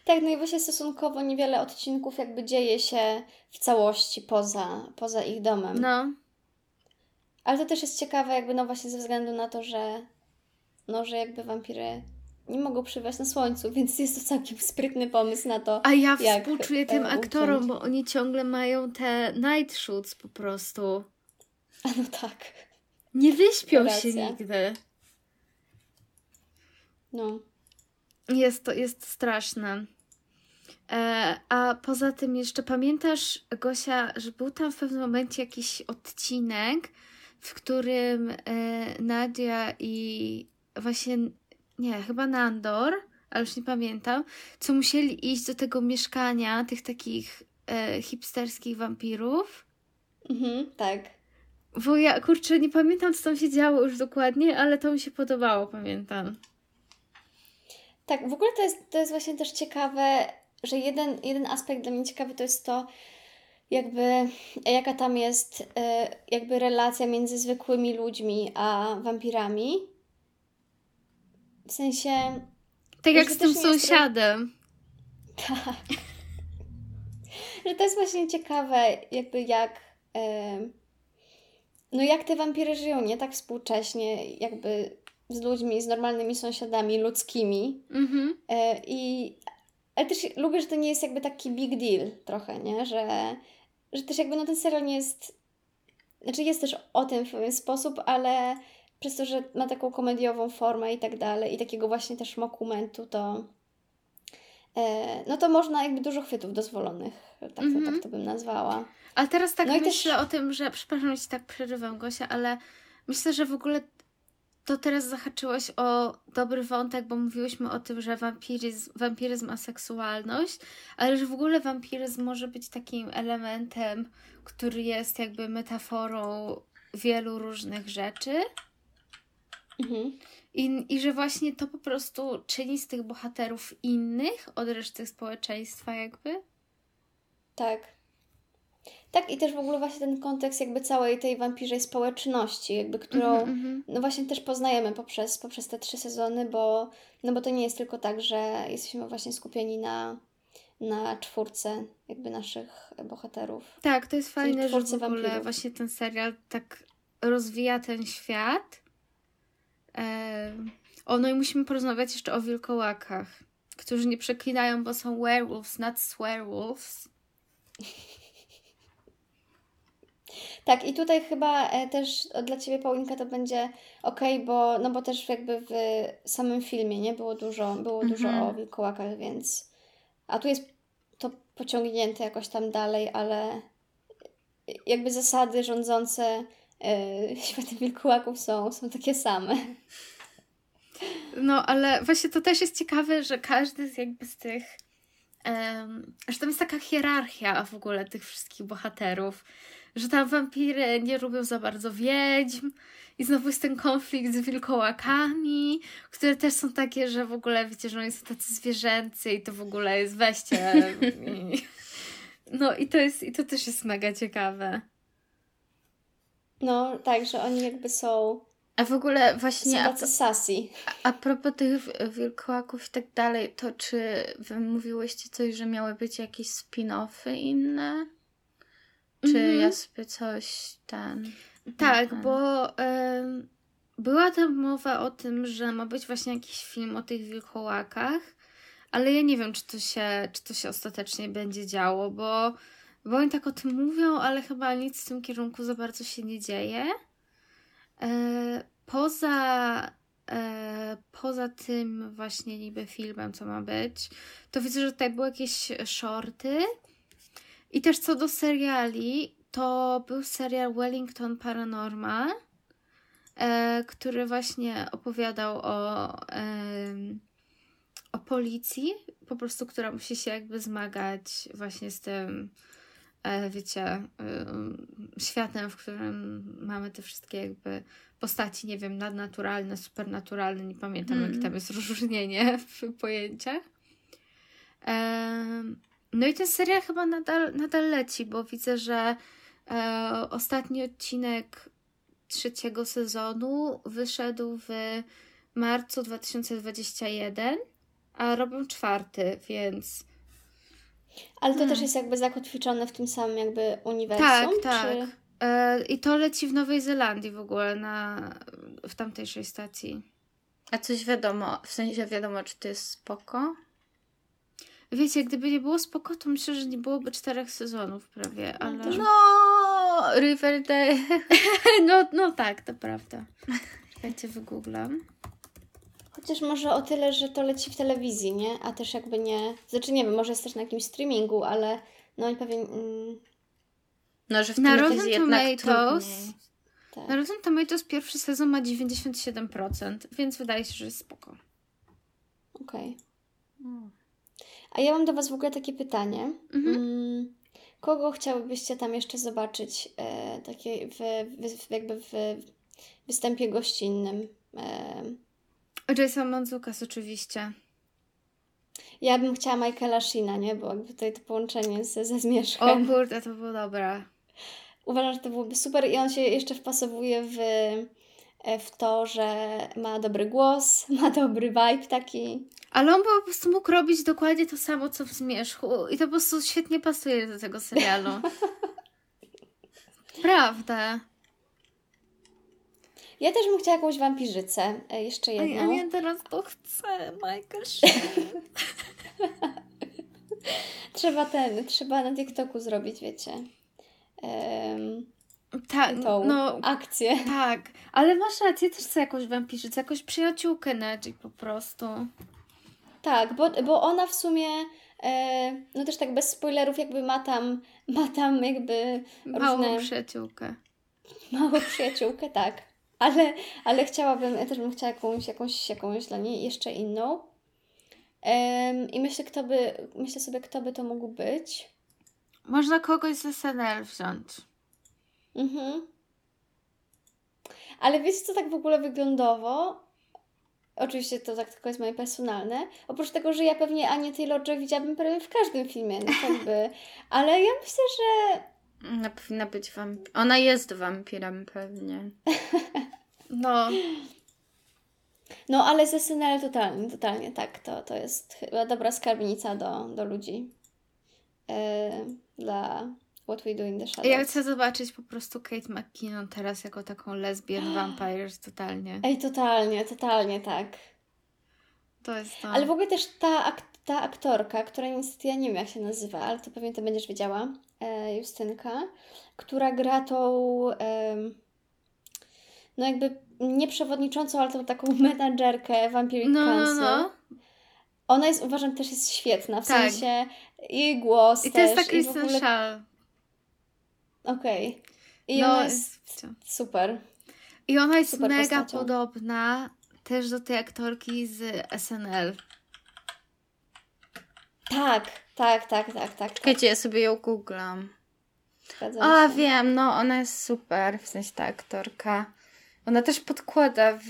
Tak, no i właśnie stosunkowo niewiele odcinków jakby dzieje się w całości poza, poza ich domem. No, Ale to też jest ciekawe jakby no właśnie ze względu na to, że no, że jakby wampiry nie mogą przywać na słońcu, więc jest to całkiem sprytny pomysł na to. a ja Jak, współczuję tym e, aktorom, uciąć. bo oni ciągle mają te night shoots po prostu. A no tak. Nie wyśpią się Racja. nigdy. No. Jest to jest straszne. E, a poza tym jeszcze pamiętasz, Gosia, że był tam w pewnym momencie jakiś odcinek, w którym e, Nadia i właśnie, nie, chyba Nandor, ale już nie pamiętam, co musieli iść do tego mieszkania tych takich e, hipsterskich wampirów. Mhm, tak. Bo ja, kurczę, nie pamiętam, co tam się działo już dokładnie, ale to mi się podobało, pamiętam. Tak, w ogóle to jest, to jest właśnie też ciekawe, że jeden, jeden aspekt dla mnie ciekawy to jest to, jakby jaka tam jest e, jakby relacja między zwykłymi ludźmi a wampirami. W sensie, Tak jak z tym nie jest sąsiadem. tak, że to jest właśnie ciekawe, jakby jak e, no jak te wampiry żyją, nie tak współcześnie, jakby z ludźmi, z normalnymi sąsiadami ludzkimi. Mhm. E, I, ale też lubię, że to nie jest jakby taki big deal trochę, nie? Że, że też jakby no ten serial nie jest, znaczy jest też o tym w pewien sposób, ale przez to, że ma taką komediową formę i tak dalej i takiego właśnie też mokumentu, to e, no to można jakby dużo chwytów dozwolonych, tak, to, Mhm. tak to bym nazwała. Ale teraz tak No i też- myślę o tym, że przepraszam, że ci tak przerywam, Gosia, ale myślę, że w ogóle to teraz zahaczyłaś o dobry wątek, bo mówiłyśmy o tym, że wampiryzm, wampiryzm ma seksualność, ale że w ogóle wampiryzm może być takim elementem, który jest jakby metaforą wielu różnych rzeczy. Mhm. I, I że właśnie to po prostu czyni z tych bohaterów innych od reszty społeczeństwa, jakby. Tak. Tak, i też w ogóle właśnie ten kontekst jakby całej tej wampirzej społeczności, jakby którą Mhm, mhm. no właśnie też poznajemy poprzez, poprzez te trzy sezony, bo, no bo to nie jest tylko tak, że jesteśmy właśnie skupieni na, na czwórce jakby naszych bohaterów. Tak, to jest fajne, że w ogóle wampirów. właśnie ten serial tak rozwija ten świat. O, no i musimy porozmawiać jeszcze o wilkołakach, którzy nie przeklinają, bo są werewolves, not swearwolves. Tak, i tutaj chyba e, też dla Ciebie, Paulinka, to będzie ok, bo, no bo też jakby w samym filmie nie było dużo, było dużo Mhm. o wilkołakach, więc a tu jest to pociągnięte jakoś tam dalej, ale jakby zasady rządzące e, światem wilkołaków są, są takie same. No, ale właśnie to też jest ciekawe, że każdy z jakby z tych. em, że tam jest taka hierarchia w ogóle tych wszystkich bohaterów. Że tam wampiry nie lubią za bardzo wiedźm. I znowu jest ten konflikt z wilkołakami, które też są takie, że w ogóle wiecie, że oni są tacy zwierzęcy i to w ogóle jest weźcie. I... No i to jest, i to też jest mega ciekawe. No, tak, że oni jakby są, A w ogóle są właśnie a, tacy sassy. a propos tych wi- wilkołaków i tak dalej, to czy wy mówiłyście coś, że miały być jakieś spin-offy inne? Czy Mhm. ja sobie coś ten... Tak, Mhm. bo em, była tam mowa o tym, że ma być właśnie jakiś film o tych wilkołakach, ale ja nie wiem, czy to się, czy to się ostatecznie będzie działo, bo, bo oni tak o tym mówią, ale chyba nic w tym kierunku za bardzo się nie dzieje. E, poza, e, poza tym właśnie niby filmem, co ma być, to widzę, że tutaj były jakieś shorty. I też co do seriali, to był serial Wellington Paranormal, e, który właśnie opowiadał o, em, o policji, po prostu, która musi się jakby zmagać właśnie z tym, e, wiecie, em, światem, w którym mamy te wszystkie jakby postaci, nie wiem, nadnaturalne, supernaturalne, nie pamiętam, Mm. jakie tam jest rozróżnienie w pojęciach. No i ten serial chyba nadal, nadal leci, bo widzę, że e, ostatni odcinek trzeciego sezonu wyszedł w marcu 2021, a robią czwarty, więc Ale to Hmm. też jest jakby zakotwiczone w tym samym jakby uniwersum? tak, czy... tak. E, I to leci w Nowej Zelandii w ogóle, na, w tamtejszej stacji. A coś wiadomo, w sensie wiadomo, czy to jest spoko? Wiecie, gdyby nie było spoko, to myślę, że nie byłoby czterech sezonów prawie, ale... też- No, Riverdale. No, no tak, to prawda. Czekajcie, wygooglam. Chociaż może o tyle, że to leci w telewizji, nie? A też jakby nie... Znaczy nie wiem, może jest też na jakimś streamingu, ale no i pewnie... Mm, No, że w Na telewizji Rotten jednak Tomatoes tak. Na Rotten Tomatoes pierwszy sezon ma 97%, więc wydaje się, że jest spoko. Okej. Mm. A ja mam do Was w ogóle takie pytanie. Mhm. Mm, kogo chciałybyście tam jeszcze zobaczyć e, takie w, w, jakby w występie gościnnym? E, Jason Manzukas oczywiście. ja bym chciała Michaela Sheena, nie? Bo jakby tutaj to połączenie ze, ze O Zmierzchem. kurde, to było dobre. Uważam, że to byłoby super i on się jeszcze wpasowuje w, w to, że ma dobry głos, ma dobry vibe taki. Ale on po prostu mógł robić dokładnie to samo, co w Zmierzchu i to po prostu świetnie pasuje do tego serialu. Prawda. Ja też bym chciała jakąś wampirzycę, e, jeszcze A jedną. ja nie teraz to chcę, Michael. Trzeba ten, trzeba na TikToku zrobić, wiecie, em, Tak, tą no akcję. tak. Ale masz rację, też chcę jakąś wampirzycę, jakąś przyjaciółkę Nedzi po prostu. Tak, bo, bo ona w sumie, e, no też tak bez spoilerów, jakby ma tam, ma tam jakby Małą różne przyjaciółkę. małą przyjaciółkę, tak. Ale, ale chciałabym, ja też bym chciała jakąś, jakąś, jakąś dla niej jeszcze inną. Em, I myślę, kto by, myślę sobie, kto by to mógł być. Można kogoś z SNL wziąć. Mhm. Ale wiecie, co tak w ogóle wyglądowo? Oczywiście to tak tylko jest moje personalne. Oprócz tego, że ja pewnie Anię Taylor-Joy widziałabym prawie w każdym filmie, no tak by. Ale ja myślę, że Ona powinna być wampirem. Ona jest wampirem pewnie. No, No, ale z SNL totalnie, totalnie tak. To, to jest chyba dobra skarbnica do, do ludzi. Yy, dla What We Do in the Shadows. ja chcę zobaczyć po prostu Kate McKinnon teraz jako taką lesbian vampires totalnie. Ej, totalnie, totalnie tak. To jest to. Ale w ogóle też ta, ak- ta aktorka, która niestety ja nie wiem jak się nazywa, ale to pewnie to będziesz wiedziała, e, Justynka, która gra tą em, no jakby nie przewodniczącą, ale tą taką menadżerkę Vampiric no, no, Council. no. Ona jest, uważam, też jest świetna, w Tak. sensie jej głos I to jest też. ta i w ogóle... Okej. I No, ona jest super. I ona jest super mega postacią. podobna też do tej aktorki z SNL. Tak, tak, tak, tak, tak. tak. Czekajcie, ja sobie ją googlam. Zgadzam A, się. wiem, no ona jest super, w sensie ta aktorka. Ona też podkłada w,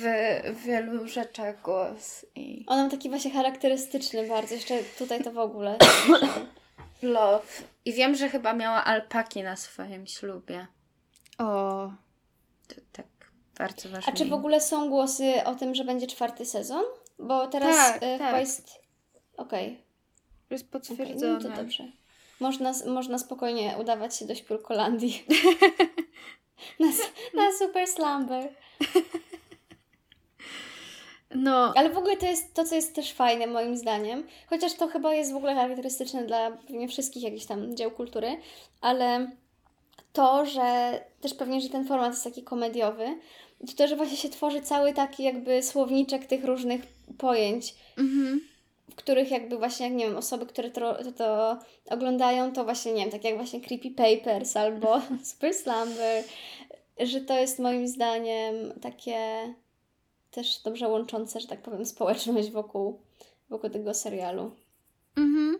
w wielu rzeczach głos i Ona ma taki właśnie charakterystyczny bardzo, jeszcze tutaj to w ogóle. love. I wiem, że chyba miała alpaki na swoim ślubie. O. bardzo ważne. A czy w ogóle są głosy o tym, że będzie czwarty sezon? Bo teraz Tak, chyba tak. jest... Okej, Jest okej, potwierdzone. no to dobrze. Można, można spokojnie udawać się do śpiórkolandii. na, na Super Slumber. No, Ale w ogóle to jest to, co jest też fajne moim zdaniem, chociaż to chyba jest w ogóle charakterystyczne dla pewnie wszystkich jakichś tam dzieł kultury, ale to, że też pewnie, że ten format jest taki komediowy, to to, że właśnie się tworzy cały taki jakby słowniczek tych różnych pojęć, mhm. w których jakby właśnie, jak nie wiem, osoby, które to, to, to oglądają, to właśnie, nie wiem, tak jak właśnie Creepy Papers albo Super Slumber, że to jest moim zdaniem takie też dobrze łączące, że tak powiem, społeczność wokół, wokół tego serialu. Mhm.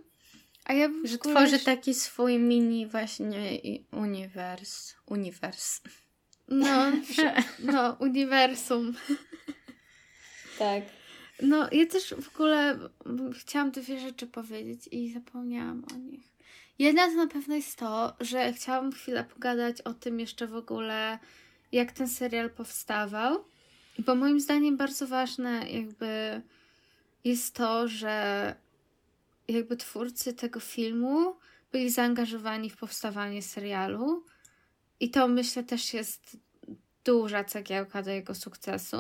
A ja Że ogóle tworzy taki swój mini właśnie uniwers. Uniwers. No, no, uniwersum. Tak. No, ja też w ogóle chciałam dwie rzeczy powiedzieć i zapomniałam o nich. Jedna to na pewno jest to, że chciałam chwilę pogadać o tym jeszcze w ogóle, jak ten serial powstawał. Bo moim zdaniem bardzo ważne jakby jest to, że jakby twórcy tego filmu byli zaangażowani w powstawanie serialu. I to myślę też jest duża cegiełka do jego sukcesu.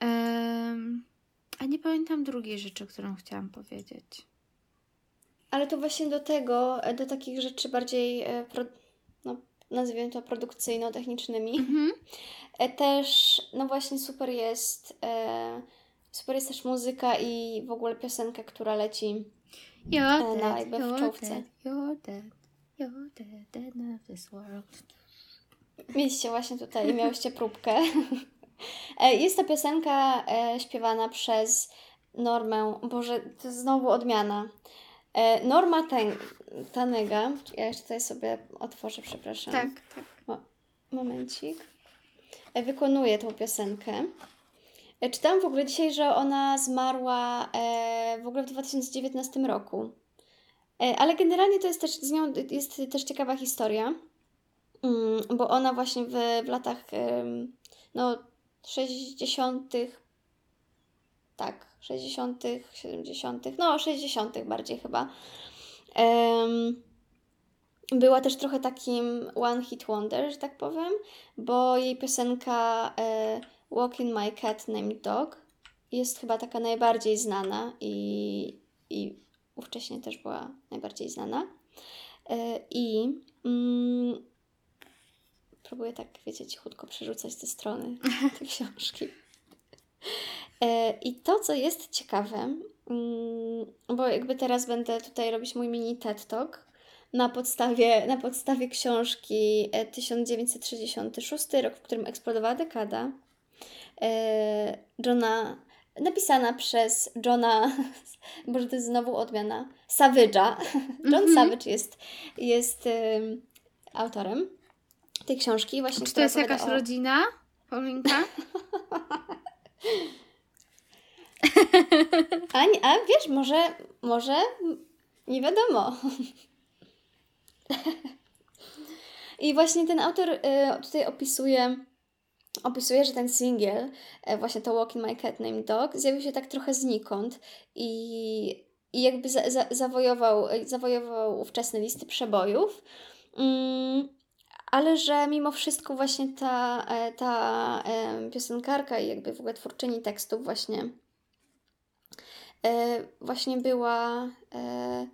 Em, a nie pamiętam drugiej rzeczy, którą chciałam powiedzieć. Ale to właśnie do tego, do takich rzeczy bardziej, e, nazwijmy to produkcyjno-technicznymi, Mhm. E, Też, no właśnie super jest, e, super jest też muzyka i w ogóle piosenka, która leci. You're na- jakby w czołówce. you're dead, you're dead, you're dead, dead of this world. Mieliście właśnie tutaj, miałyście próbkę. E, Jest to piosenka śpiewana przez Normę, Boże, to jest znowu odmiana. E, Norma Ten- Tanega, ja jeszcze tutaj sobie otworzę, przepraszam. Tak, tak. Momencik. E, Wykonuje tą piosenkę. E, Czytałam w ogóle dzisiaj, że ona zmarła w ogóle w 2019 roku. Ale generalnie to jest też z nią jest też ciekawa historia, mm, bo ona właśnie w, w latach no, 60. tak, 60., 70., no 60. bardziej chyba. em, była też trochę takim one hit wonder, że tak powiem, bo jej piosenka e, Walk in My Cat Named Dog jest chyba taka najbardziej znana i, i ówcześnie też była najbardziej znana. E, I mm, próbuję tak, wiecie, cichutko przerzucać te strony tej książki. E, I to, co jest ciekawe, mm, bo jakby teraz będę tutaj robić mój mini TED Talk, na podstawie, na podstawie książki e, 1966, rok, w którym eksplodowała dekada, e, Johna, napisana przez Johna, może to jest znowu odmiana, Savage'a. John Mhm. Savage jest, jest em, autorem tej książki. Właśnie, Czy to jest jakaś o- rodzina, Paulinka? A, nie, a wiesz, może, może nie wiadomo. I właśnie ten autor y, tutaj opisuje, opisuje, że ten singiel, e, właśnie to Walk in My Cat Named Dog, zjawił się tak trochę znikąd i, i jakby za, za, zawojował, zawojował ówczesne listy przebojów. Mm, ale że mimo wszystko właśnie ta, e, ta em, piosenkarka i jakby w ogóle twórczyni tekstów właśnie e, właśnie była. E,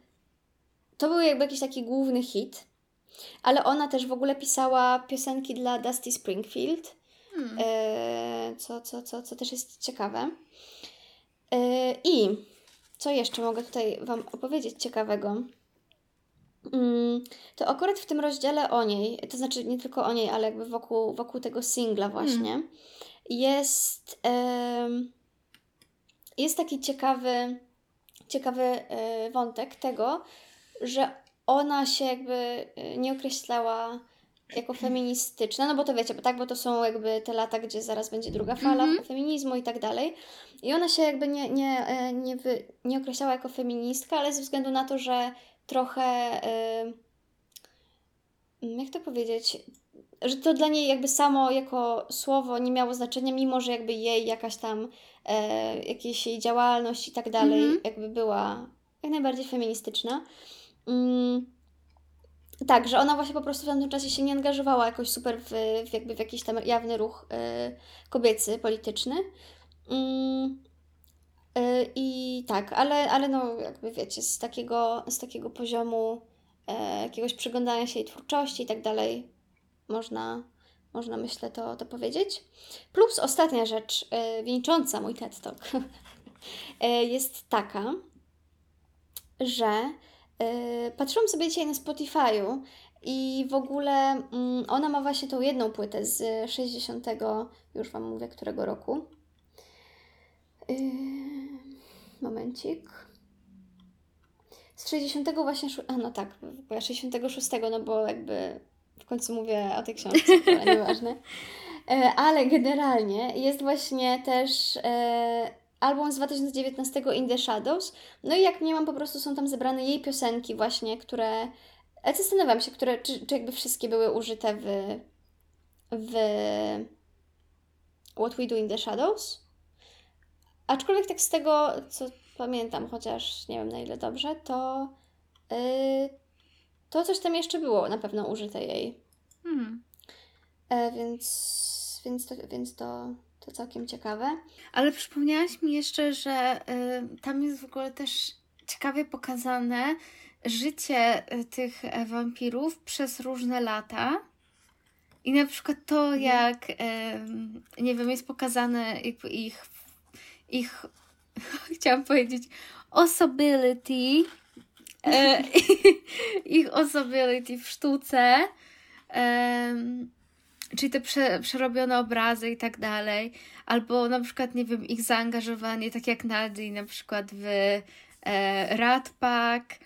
to był jakby jakiś taki główny hit, ale ona też w ogóle pisała piosenki dla Dusty Springfield, Hmm. e, co, co, co, co też jest ciekawe. E, I co jeszcze mogę tutaj Wam opowiedzieć ciekawego? Mm, To akurat w tym rozdziale o niej, to znaczy nie tylko o niej, ale jakby wokół, wokół tego singla właśnie, jest, em, jest taki ciekawy, ciekawy e, wątek tego, że ona się jakby e, nie określała jako feministyczna, no bo to wiecie, bo tak, bo to są jakby te lata, gdzie zaraz będzie druga fala Mhm. feminizmu i tak dalej. I ona się jakby nie, nie, e, nie, wy, nie określała jako feministka, ale ze względu na to, że trochę, e, jak to powiedzieć, że to dla niej jakby samo jako słowo nie miało znaczenia, mimo że jakby jej jakaś tam e, jakieś jej działalność i tak dalej Mhm. jakby była jak najbardziej feministyczna. Mm, tak, że ona właśnie po prostu w tamtym czasie się nie angażowała jakoś super w, w jakby w jakiś tam jawny ruch e, kobiecy, polityczny. Mm, e, I tak, ale, ale no jakby wiecie, z takiego, z takiego poziomu e, jakiegoś przyglądania się jej twórczości i tak dalej można, można myślę to, to powiedzieć. Plus ostatnia rzecz e, wieńcząca mój TED Talk e, jest taka, że e, patrzyłam sobie dzisiaj na Spotify'u i w ogóle mm, ona ma właśnie tą jedną płytę z 60, już Wam mówię, którego roku. Momencik. Z 60 właśnie, a no tak, bo ja 66, no bo jakby w końcu mówię o tej książce, ale nieważne. E, Ale generalnie jest właśnie też e, album z 2019 In the Shadows. No i jak nie mam, po prostu są tam zebrane jej piosenki właśnie, które... Ja zastanawiam się, które, czy, czy jakby wszystkie były użyte w, w What We Do in the Shadows. Aczkolwiek tak z tego, co pamiętam, chociaż nie wiem na ile dobrze, to, yy, to coś tam jeszcze było na pewno użyte jej. Hmm. E, więc więc, to, więc to, to całkiem ciekawe. Ale przypomniałaś mi jeszcze, że y, tam jest w ogóle też ciekawie pokazane życie y, tych e, wampirów przez różne lata. I na przykład to, jak, em, nie wiem, jest pokazane jakby ich, ich chciałam powiedzieć, osobability, e, ich osobability w sztuce, czyli te prze, przerobione obrazy i tak dalej, albo na przykład, nie wiem, ich zaangażowanie, tak jak Nadi na przykład w e, Rat Pack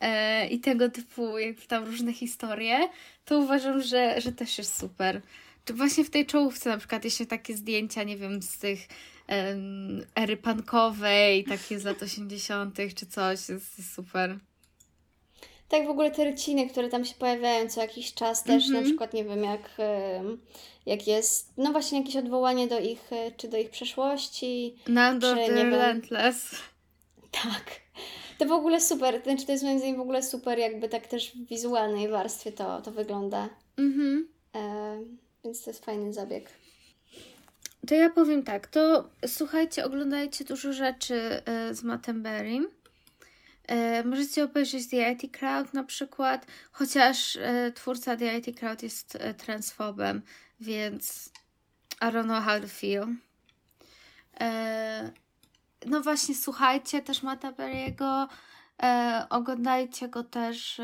e, i tego typu jakby tam różne historie, to uważam, że, że też jest super. Czy właśnie w tej czołówce na przykład jeszcze takie zdjęcia, nie wiem, z tych em, ery punkowej, takie z lat 80. czy coś, jest super. Tak w ogóle te ryciny, które tam się pojawiają co jakiś czas też, Mhm. na przykład nie wiem, jak, jak jest, no właśnie jakieś odwołanie do ich, e, czy do ich przeszłości. Czy the nie wiem. Relentless. Tak. To w ogóle super, znaczy to jest moim zdaniem w ogóle super, jakby tak też w wizualnej warstwie to, to wygląda. Mhm. E, więc to jest fajny zabieg. To ja powiem tak, to słuchajcie, oglądajcie dużo rzeczy e, z Mattem Berrym. E, możecie obejrzeć The IT Crowd na przykład, chociaż e, twórca The IT Crowd jest e, transfobem, więc I don't know how to feel. No właśnie, słuchajcie też Matta Berry'ego, oglądajcie go też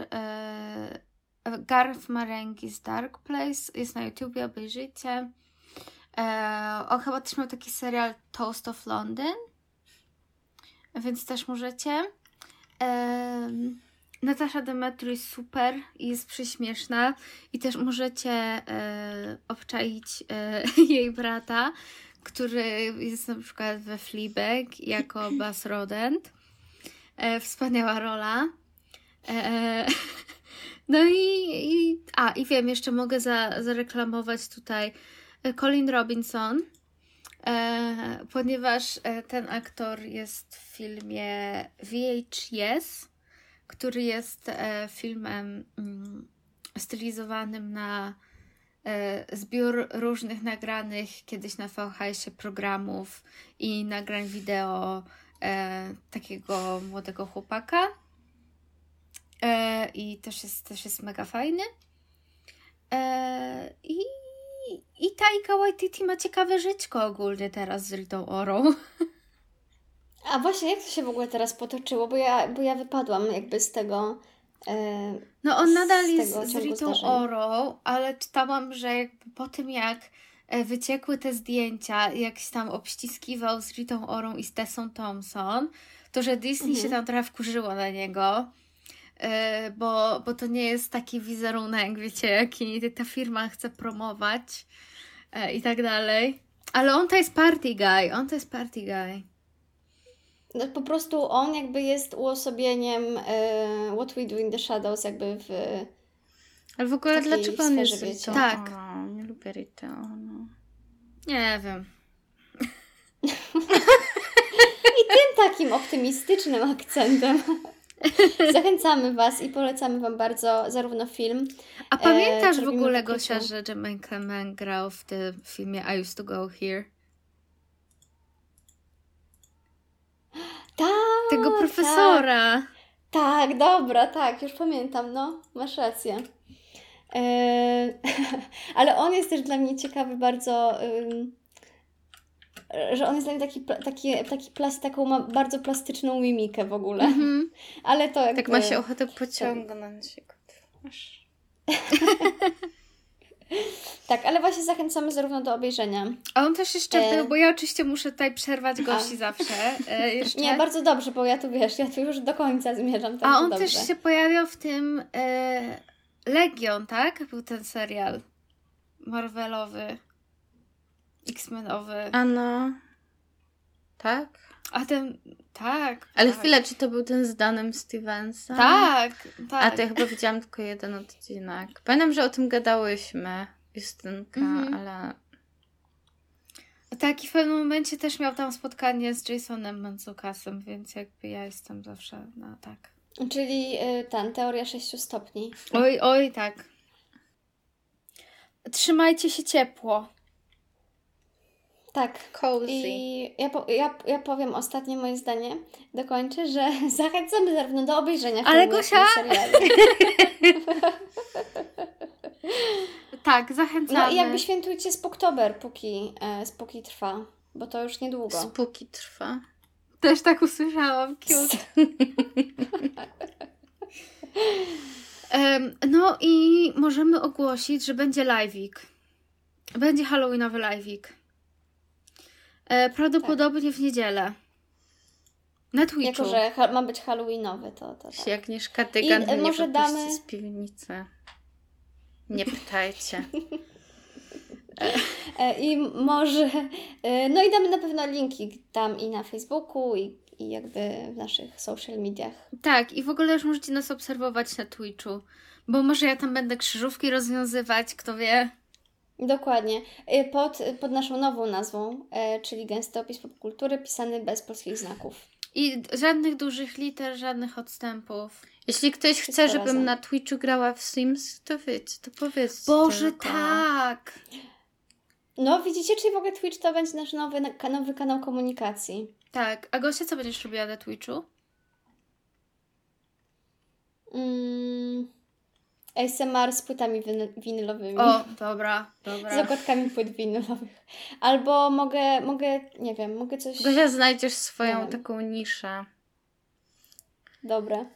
Garth Marenghi's Dark Place, jest na YouTubie, obejrzyjcie. On chyba też miał taki serial Toast of London, więc też możecie. E, Natasza Demetru jest super i jest prześmieszna i też możecie e, obczaić e, jej brata, który jest na przykład we Fleabag jako Bas Rodent. E, wspaniała rola. E, no i, i a i wiem, jeszcze mogę za, zareklamować tutaj e, Colin Robinson, ponieważ e, ten aktor jest w filmie VHS, który jest e, filmem mm, stylizowanym na e, zbiór różnych nagranych kiedyś na VHS-ie programów i nagrań wideo e, takiego młodego chłopaka. E, I też jest, też jest mega fajny. E, I, I Taika Waititi ma ciekawe żyćko ogólnie teraz z Ritą Orą. A właśnie, jak to się w ogóle teraz potoczyło? Bo ja, bo ja wypadłam jakby z tego. E, No on nadal jest z Ritą zdarzeń. Orą, ale czytałam, że jakby po tym jak e, wyciekły te zdjęcia, jak się tam obściskiwał z Ritą Orą i z Tessą Thompson, to że Disney Mhm. się tam trochę wkurzyło na niego, bo, bo to nie jest taki wizerunek, wiecie, jaki ta firma chce promować e, i tak dalej. Ale on to jest party guy, on to jest party guy. no, po prostu on jakby jest uosobieniem e, What We Do in the Shadows, jakby w. Ale w ogóle dlaczego on jest. Ritą? Tak. O, nie lubię Ritę. o, No. Nie wiem. Tym takim optymistycznym akcentem zachęcamy Was i polecamy Wam bardzo zarówno film, A pamiętasz czy w ogóle? Gosia, że Jamaica Man grał w tym filmie I Used to Go Here? tak, Tego profesora. Tak, dobra, tak, już pamiętam, no, masz rację. Eee, ale on jest też dla mnie ciekawy bardzo, ym, że on jest dla mnie taki, taki, taki plas, taką ma bardzo plastyczną mimikę w ogóle. Mhm. Ale to jakby... Tak ma się ochotę pociągnąć. Tak, ale właśnie zachęcamy zarówno do obejrzenia. A on też jeszcze E. był, bo ja oczywiście muszę tutaj przerwać gości zawsze. E, jeszcze. Nie, bardzo dobrze, bo ja tu wiesz, ja tu już do końca zmierzam, A on dobrze. też się pojawiał w tym e, Legion, tak? Był ten serial Marvelowy, X-Menowy. A no. Tak? A ten, tak. Ale tak. chwilę, czy to był ten z Danem Stevensem? Tak, tak. A to ja chyba widziałam tylko jeden odcinek. Pamiętam, że o tym gadałyśmy, Justynka, Mhm. ale... Tak, i w pewnym momencie też miał tam spotkanie z Jasonem Manzukasem, więc jakby ja jestem zawsze na tak. Czyli y, ten, teoria sześciu stopni. Oj, oj, tak. Trzymajcie się ciepło. Tak. Cozy. I ja, po, ja, ja powiem ostatnie moje zdanie, dokończę, że zachęcamy zarówno do obejrzenia Ale filmu, i Gosia-. Tak, zachęcamy. No i jakby świętujcie Spooktober, póki, e, trwa, bo to już niedługo. Spóki trwa. Też tak usłyszałam. Cute. Em, no i możemy ogłosić, że będzie live'ik. Będzie halloweenowy live'ik. E, prawdopodobnie w niedzielę. Na Twitchu. Jako, że ha- ma być halloweenowy, to, to tak. Jeśli Agnieszka Dygan I, e, nie może damy- z piwnicy. Nie pytajcie. E, I może, e, no i damy na pewno linki tam i na Facebooku i, i jakby w naszych social mediach. Tak, i w ogóle już możecie nas obserwować na Twitchu. Bo może ja tam będę krzyżówki rozwiązywać, kto wie. Dokładnie. E, Pod, pod naszą nową nazwą, e, czyli Gęsty Opis Popkultury, pisany bez polskich znaków. I żadnych dużych liter, żadnych odstępów. Jeśli ktoś Wszystko chce, żebym razem. na Twitchu grała w Sims, to wiecie, to powiedzcie. Boże, tylko. tak! No widzicie, czyli w ogóle Twitch to będzie nasz nowy, nowy kanał komunikacji. Tak. A Gosia, co będziesz robiła na Twitchu? Mm, ASMR z płytami winy- winylowymi. O, dobra, Z dobra. okładkami płyt winylowych. Albo mogę, mogę, nie wiem, mogę coś... Gosia, znajdziesz swoją wiem. taką niszę. Dobre.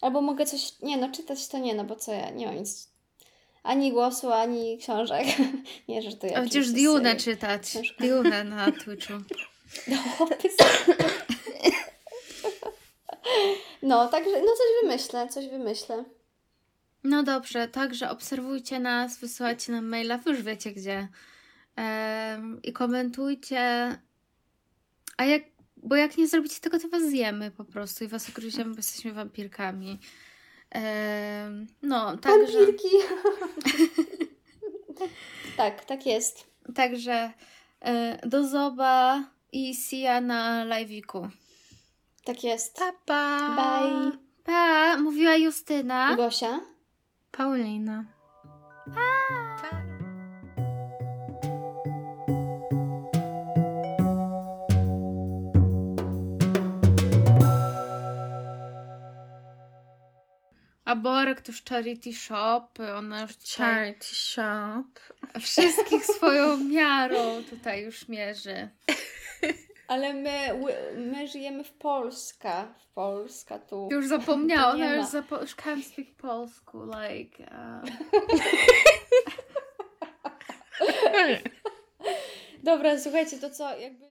Albo mogę coś, nie no, czytać to nie, no bo co ja, nie mam nic, ani głosu, ani książek. nie, że to ja A Będziesz Dune czytać. Książka. Dune na Twitchu. No, także, no coś wymyślę, coś wymyślę. No dobrze, także obserwujcie nas, wysyłajcie nam maila, wy już wiecie gdzie. I komentujcie. A jak, bo jak nie zrobicie tego, to was zjemy po prostu i was ugryziemy, bo jesteśmy wampirkami. No, także, Wampirki. tak, tak jest. także e, do zoba i see ya na live'iku. Tak jest. Pa, pa. Bye. Pa, mówiła Justyna. Gosia. Paulina. A Borek to już charity shop, ona już dzisiaj Charity shop. wszystkich swoją miarą tutaj już mierzy. Ale my, my żyjemy w Polska. W Polska tu. Już zapomniała, To nie ona już zapo- już can't speak polsku, like... Um, Dobra, słuchajcie, to co, jakby...